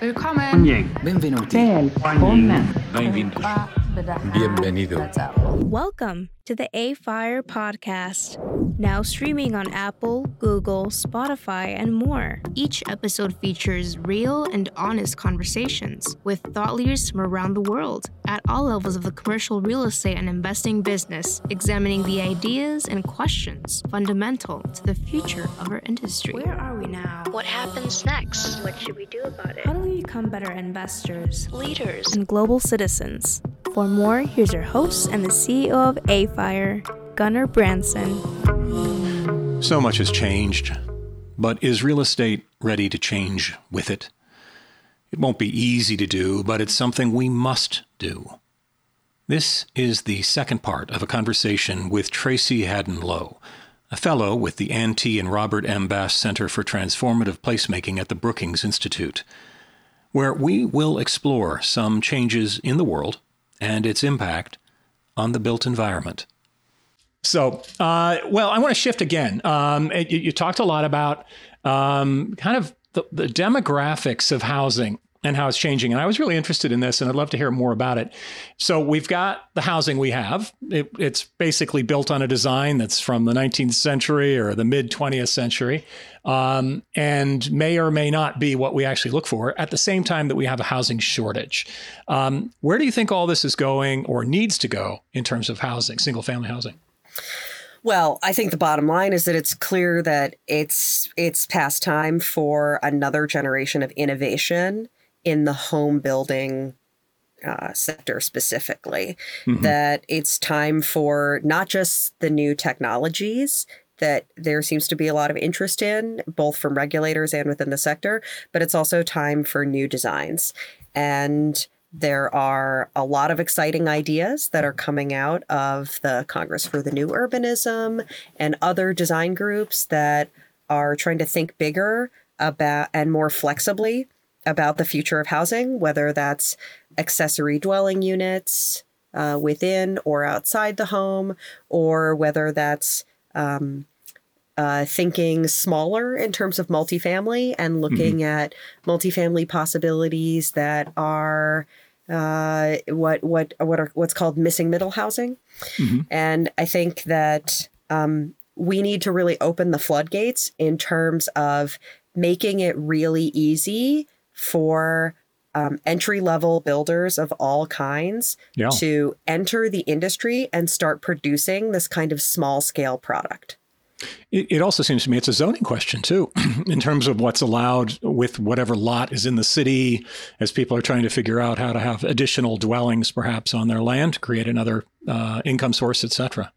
Willkommen. Benvenuti. Bienvenido. Welcome to the AFIRE podcast, now streaming on Apple, Google, Spotify, and more. Each episode features real and honest conversations with thought leaders from around the world at all levels of the commercial real estate and investing business, examining the ideas and questions fundamental to the future of our industry. Where are we now? What happens next? What should we do about it? How do we become better investors, leaders, and global citizens? For more, here's your host and the CEO of AFIRE, Gunnar Branson. So much has changed, but is real estate ready to change with it? It won't be easy to do, but it's something we must do. This is the second part of a conversation with Tracy Hadden Loh, a fellow with the Anne and Robert M. Bass Center for Transformative Placemaking at the Brookings Institute, where we will explore some changes in the world and its impact on the built environment. So, uh, well, I want to shift again. Um, you, you, talked a lot about um, kind of the, the demographics of housing and how it's changing. And I was really interested in this, and I'd love to hear more about it. So we've got the housing we have. It, it's basically built on a design that's from the 19th century or the mid 20th century, um, and may or may not be what we actually look for. At the same time that we have a housing shortage, um, where do you think all this is going or needs to go in terms of housing, single family housing? Well, I think the bottom line is that it's clear that it's it's past time for another generation of innovation in the home building uh, sector specifically. Mm-hmm. That it's time for not just the new technologies that there seems to be a lot of interest in, both from regulators and within the sector, but it's also time for new designs. And there are a lot of exciting ideas that are coming out of the Congress for the New Urbanism and other design groups that are trying to think bigger about and more flexibly about the future of housing, whether that's accessory dwelling units uh, within or outside the home, or whether that's um, uh, thinking smaller in terms of multifamily and looking mm-hmm. at multifamily possibilities that are uh, what what what are what's called missing middle housing, mm-hmm. and I think that um, we need to really open the floodgates in terms of making it really easy for um, entry level builders of all kinds yeah. to enter the industry and start producing this kind of small scale product. It, also seems to me it's a zoning question too, in terms of what's allowed with whatever lot is in the city, as people are trying to figure out how to have additional dwellings perhaps on their land, create another uh, income source, etc.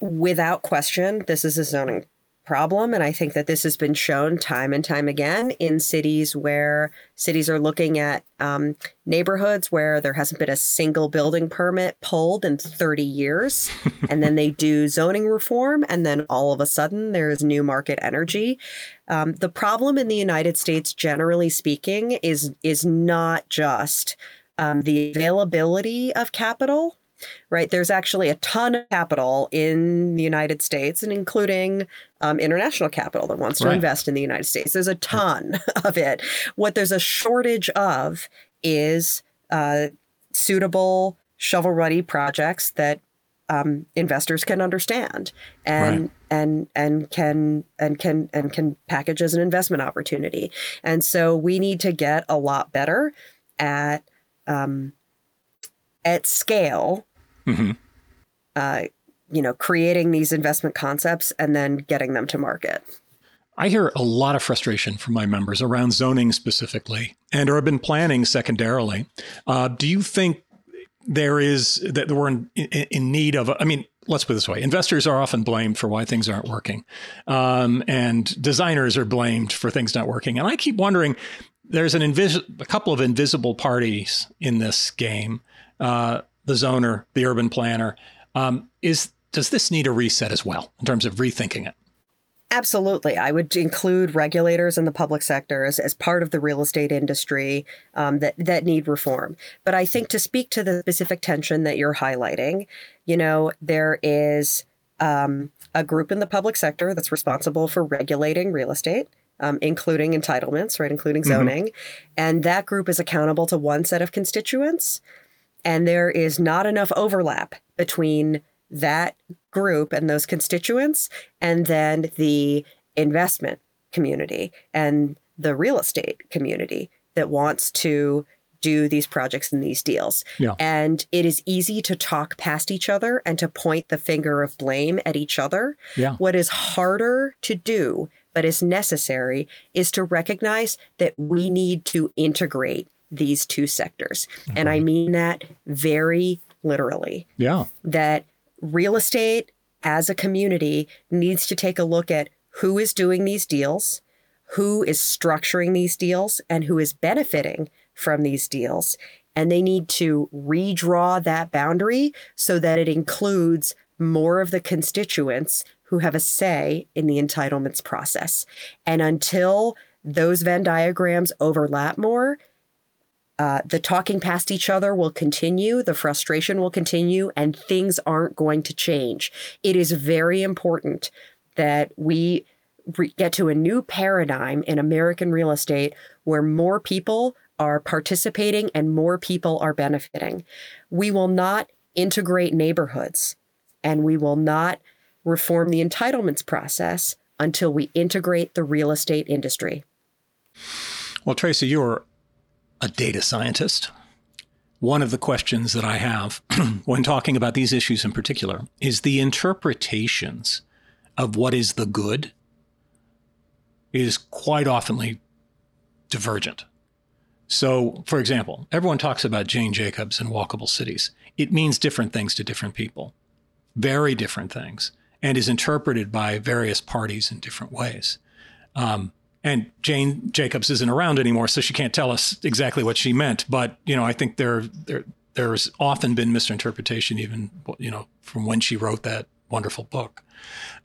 Without question, this is a zoning problem. And I think that this has been shown time and time again in cities where cities are looking at um, neighborhoods where there hasn't been a single building permit pulled in 30 years. and then they do zoning reform. And then all of a sudden there's new market energy. Um, the problem in the United States, generally speaking, is, is not just um, the availability of capital right? There's actually a ton of capital in the United States and including um, international capital that wants to right. invest in the United States. There's a ton of it. What there's a shortage of is uh, suitable shovel ready projects that um, investors can understand and right. and and can and can and can package as an investment opportunity. And so we need to get a lot better at um, at scale mm-hmm. uh, you know, creating these investment concepts and then getting them to market. I hear a lot of frustration from my members around zoning specifically and urban planning secondarily. Uh, do you think there is that we're in, in, need of, I mean, let's put it this way investors are often blamed for why things aren't working, um, and designers are blamed for things not working. And I keep wondering there's an invis- a couple of invisible parties in this game. Uh, the zoner, the urban planner. Um, is does this need a reset as well in terms of rethinking it? Absolutely. I would include regulators in the public sector as, as part of the real estate industry um, that, that need reform. But I think to speak to the specific tension that you're highlighting, you know, there is um, a group in the public sector that's responsible for regulating real estate. Um, including entitlements, right, including zoning. Mm-hmm. And that group is accountable to one set of constituents. And there is not enough overlap between that group and those constituents and then the investment community and the real estate community that wants to do these projects and these deals. Yeah. And it is easy to talk past each other and to point the finger of blame at each other. Yeah. What is harder to do, but is necessary, is to recognize that we need to integrate these two sectors. Mm-hmm. And I mean that very literally. Yeah. That real estate as a community needs to take a look at who is doing these deals, who is structuring these deals, and who is benefiting from these deals. And they need to redraw that boundary so that it includes more of the constituents who have a say in the entitlements process. And until those Venn diagrams overlap more, uh, the talking past each other will continue, the frustration will continue, and things aren't going to change. It is very important that we re- get to a new paradigm in American real estate where more people are participating and more people are benefiting. We will not integrate neighborhoods and we will not reform the entitlements process until we integrate the real estate industry. Well, Tracy, you're a data scientist. One of the questions that I have when talking about these issues in particular is the interpretations of what is the good is quite oftenly divergent. So, for example, everyone talks about Jane Jacobs and walkable cities. It means different things to different people, very different things, and is interpreted by various parties in different ways. Um, and Jane Jacobs isn't around anymore, so she can't tell us exactly what she meant. But you know, I think there there there's often been misinterpretation, even you know, from when she wrote that wonderful book.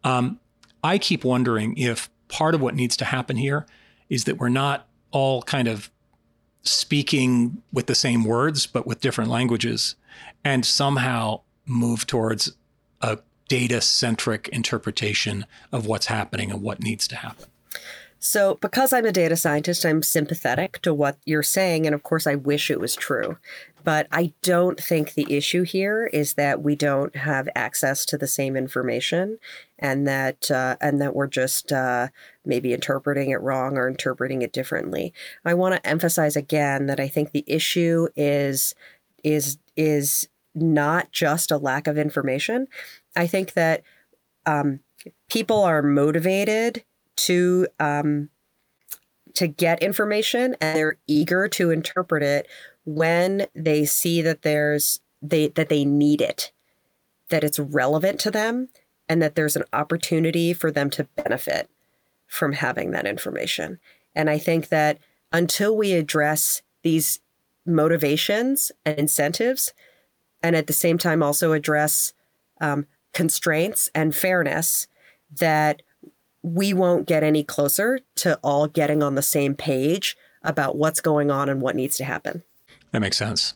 Um, I keep wondering if part of what needs to happen here is that we're not all kind of speaking with the same words but with different languages and somehow move towards a data centric interpretation of what's happening and what needs to happen. So, because I'm a data scientist, I'm sympathetic to what you're saying. And of course, I wish it was true. But I don't think the issue here is that we don't have access to the same information and that, uh, and that we're just uh, maybe interpreting it wrong or interpreting it differently. I want to emphasize again that I think the issue is, is, is not just a lack of information. I think that um, people are motivated to um, to get information and they're eager to interpret it when they see that there's they that they need it that it's relevant to them and that there's an opportunity for them to benefit from having that information. And i think that until we address these motivations and incentives and at the same time also address um, constraints and fairness that we won't get any closer to all getting on the same page about what's going on and what needs to happen. That makes sense.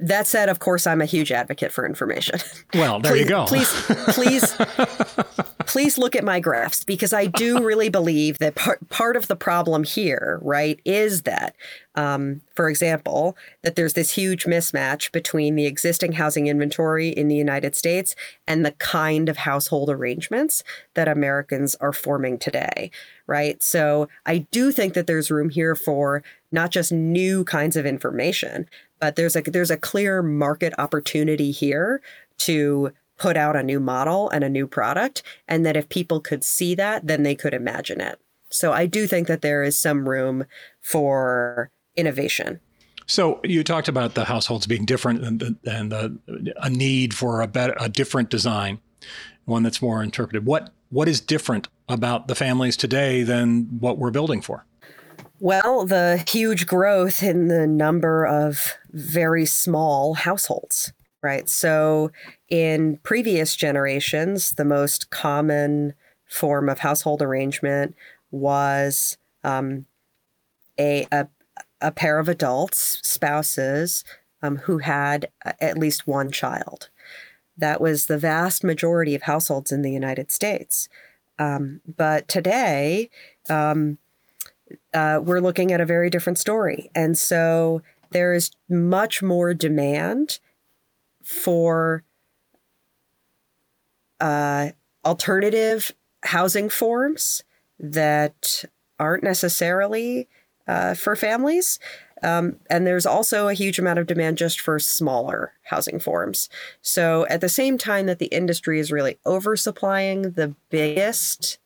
That said, of course, I'm a huge advocate for information. Well, there please, you go. please, please, please look at my graphs because I do really believe that part part of the problem here, right, is that, um, for example, that there's this huge mismatch between the existing housing inventory in the United States and the kind of household arrangements that Americans are forming today, right? So I do think that there's room here for not just new kinds of information, but there's a there's a clear market opportunity here to put out a new model and a new product and that if people could see that then they could imagine it. So i do think that there is some room for innovation. So you talked about the households being different and, and the, a need for a better a different design one that's more interpretive. what what is different about the families today than what we're building for? Well, the huge growth in the number of very small households, right? So, in previous generations, the most common form of household arrangement was um, a, a, a pair of adults, spouses, um, who had at least one child. that was the vast majority of households in the United States. Um, but today, um, uh, we're looking at a very different story. And so there is much more demand for uh, alternative housing forms that aren't necessarily uh, for families. Um, and there's also a huge amount of demand just for smaller housing forms. So at the same time that the industry is really oversupplying the biggest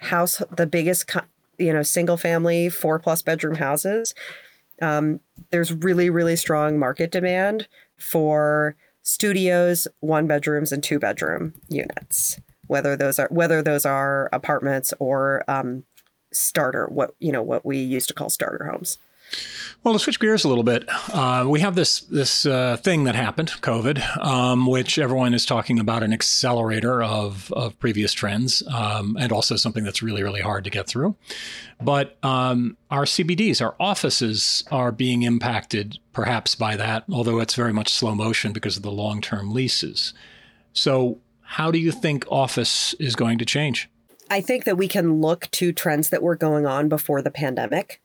house, the biggest you know single family four plus bedroom houses, um, there's really really strong market demand for studios, one bedrooms, and two bedroom units. Whether those are whether those are apartments or um, starter, what you know what we used to call starter homes. Well, to switch gears a little bit, uh, we have this this uh, thing that happened, COVID, um, which everyone is talking about an accelerator of of previous trends, um, and also something that's really really hard to get through. But um, our CBDs, our offices, are being impacted perhaps by that, although it's very much slow motion because of the long term leases. So, how do you think office is going to change? I think that we can look to trends that were going on before the pandemic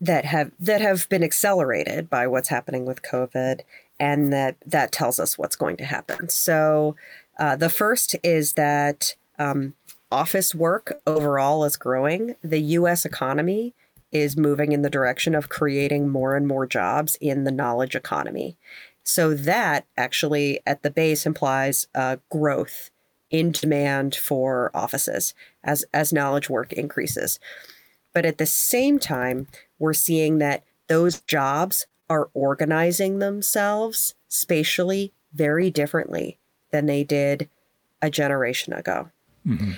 that have that have been accelerated by what's happening with COVID, and that that tells us what's going to happen. So, uh, the first is that um, office work overall is growing. The U.S. economy is moving in the direction of creating more and more jobs in the knowledge economy. So that actually, at the base, implies uh, growth in demand for offices as as knowledge work increases. But at the same time, we're seeing that those jobs are organizing themselves spatially very differently than they did a generation ago. Mm-hmm.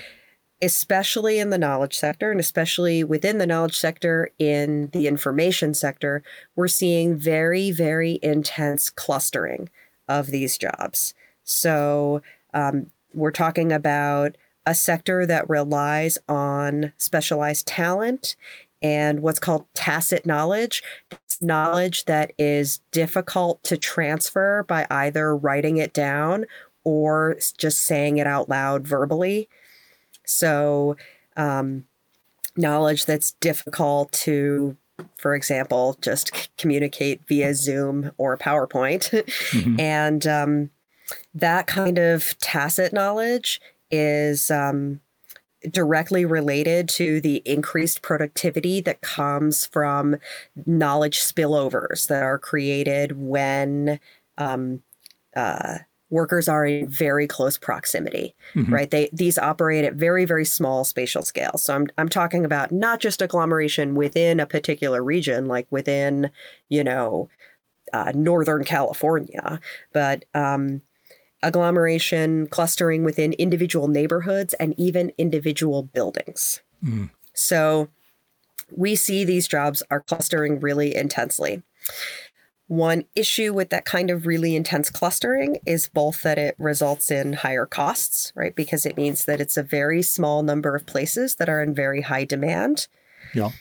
Especially in the knowledge sector, and especially within the knowledge sector in the information sector, we're seeing very, very intense clustering of these jobs. So, um, we're talking about a sector that relies on specialized talent and what's called tacit knowledge. It's knowledge that is difficult to transfer by either writing it down or just saying it out loud verbally. So, um, knowledge that's difficult to, for example, just communicate via Zoom or PowerPoint. Mm-hmm. and um, that kind of tacit knowledge is um, directly related to the increased productivity that comes from knowledge spillovers that are created when um, uh, workers are in very close proximity mm-hmm. right they these operate at very very small spatial scales so I'm, I'm talking about not just agglomeration within a particular region like within you know uh, northern california but um, agglomeration, clustering within individual neighborhoods, and even individual buildings. Mm. So we see these jobs are clustering really intensely. One issue with that kind of really intense clustering is both that it results in higher costs, right? Because it means that it's a very small number of places that are in very high demand. Yeah.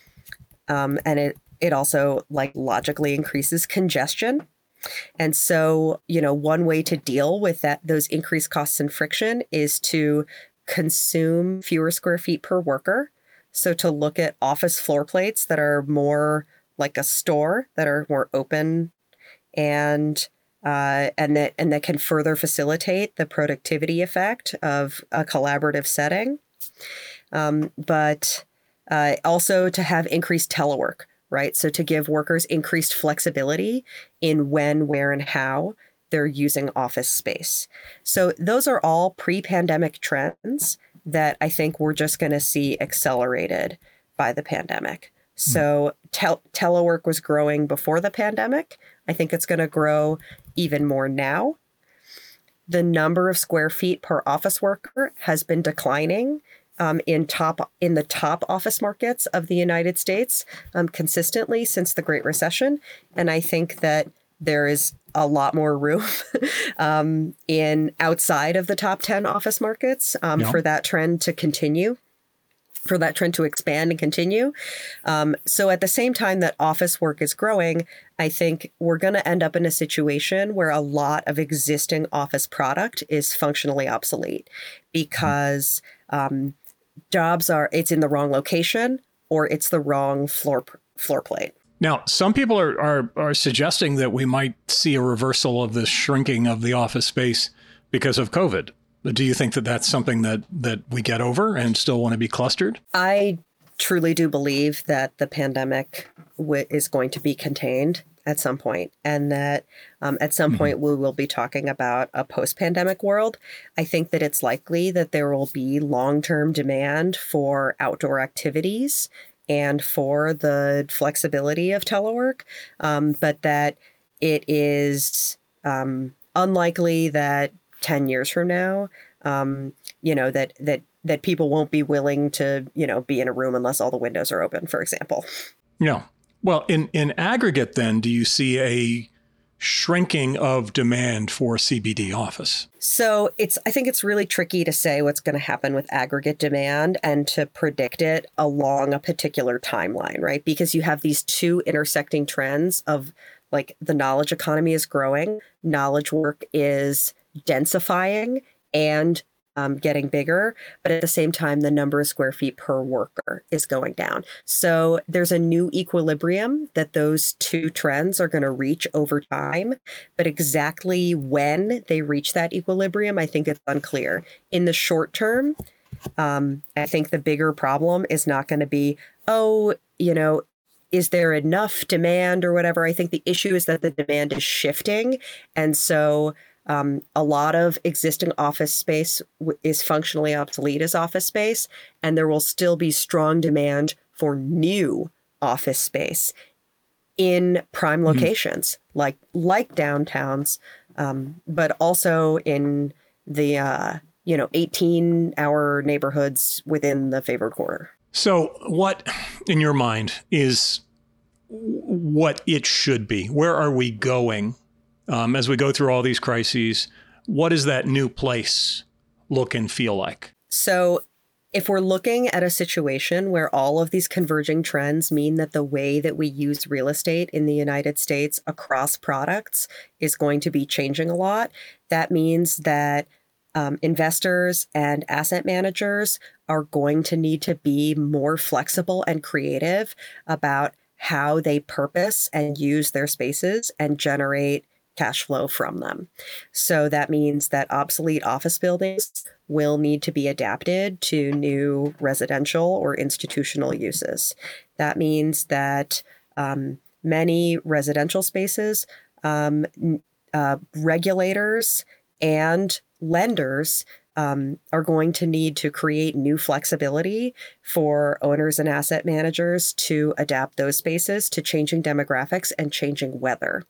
Um, and it it also like logically increases congestion and so, you know, one way to deal with that those increased costs and friction is to consume fewer square feet per worker. So to look at office floor plates that are more like a store that are more open and uh, and that and that can further facilitate the productivity effect of a collaborative setting. Um, but uh, also to have increased telework right? So to give workers increased flexibility in when, where, and how they're using office space. So those are all pre pandemic trends that I think we're just going to see accelerated by the pandemic. Hmm. So tel- telework was growing before the pandemic. I think it's going to grow even more now. The number of square feet per office worker has been declining um, in top in the top office markets of the United States um, consistently since the Great Recession, and I think that there is a lot more room um, in outside of the top ten office markets um, yeah. for that trend to continue. for that trend to expand and continue. Um, so at the same time that office work is growing, I think we're going to end up in a situation where a lot of existing office product is functionally obsolete because um, jobs are it's in the wrong location or it's the wrong floor floor plate. Now, some people are, are are suggesting that we might see a reversal of the shrinking of the office space because of COVID. But do you think that that's something that that we get over and still want to be clustered? I truly do believe that the pandemic w- is going to be contained at some point, and that um, at some mm-hmm. point we will be talking about a post-pandemic world. I think that it's likely that there will be long-term demand for outdoor activities and for the flexibility of telework, um, but that it is um, unlikely that 10 years from now um, you know that that that people won't be willing to you know be in a room unless all the windows are open for example yeah well in in aggregate then do you see a shrinking of demand for CBD office? So it's I think it's really tricky to say what's going to happen with aggregate demand and to predict it along a particular timeline, right? Because you have these two intersecting trends of like the knowledge economy is growing, knowledge work is densifying and um, getting bigger, but at the same time, the number of square feet per worker is going down. So there's a new equilibrium that those two trends are going to reach over time. But exactly when they reach that equilibrium, I think it's unclear. In the short term, um, I think the bigger problem is not going to be, oh, you know, is there enough demand or whatever? I think the issue is that the demand is shifting. And so, um, a lot of existing office space w- is functionally obsolete as office space, and there will still be strong demand for new office space in prime mm-hmm. locations like like downtowns, um, but also in the uh, you know 18 hour neighborhoods within the favored quarter. So, what in your mind is what it should be? Where are we going um, as we go through all these crises, what does that new place look and feel like? So, if we're looking at a situation where all of these converging trends mean that the way that we use real estate in the United States across products is going to be changing a lot, that means that um, investors and asset managers are going to need to be more flexible and creative about how they purpose and use their spaces and generate cash flow from them. So that means that obsolete office buildings will need to be adapted to new residential or institutional uses. That means that um, many residential spaces, um, uh, regulators, and lenders um, are going to need to create new flexibility for owners and asset managers to adapt those spaces to changing demographics and changing weather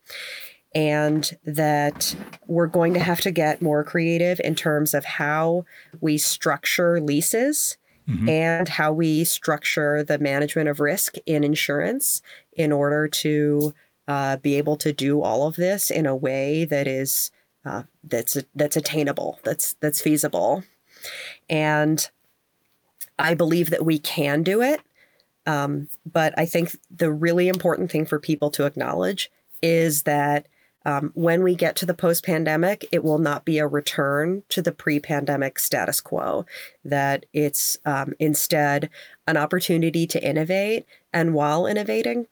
and that we're going to have to get more creative in terms of how we structure leases mm-hmm. and how we structure the management of risk in insurance in order to uh, be able to do all of this in a way that is uh, that's that's attainable, that's that's feasible, and I believe that we can do it. Um, but I think the really important thing for people to acknowledge is that um, when we get to the post pandemic, it will not be a return to the pre pandemic status quo, that it's um, instead an opportunity to innovate. And while innovating,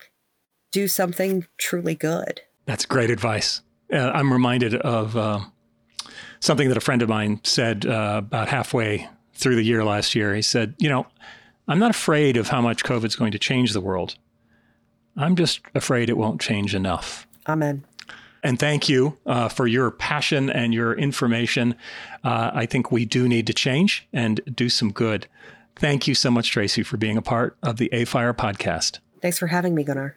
do something truly good. That's great advice. Uh, I'm reminded of uh, something that a friend of mine said uh, about halfway through the year last year. He said, You know, I'm not afraid of how much COVID's going to change the world. I'm just afraid it won't change enough. Amen. And thank you uh, for your passion and your information. Uh, I think we do need to change and do some good. Thank you so much, Tracy, for being a part of the AFIRE podcast. Thanks for having me, Gunnar.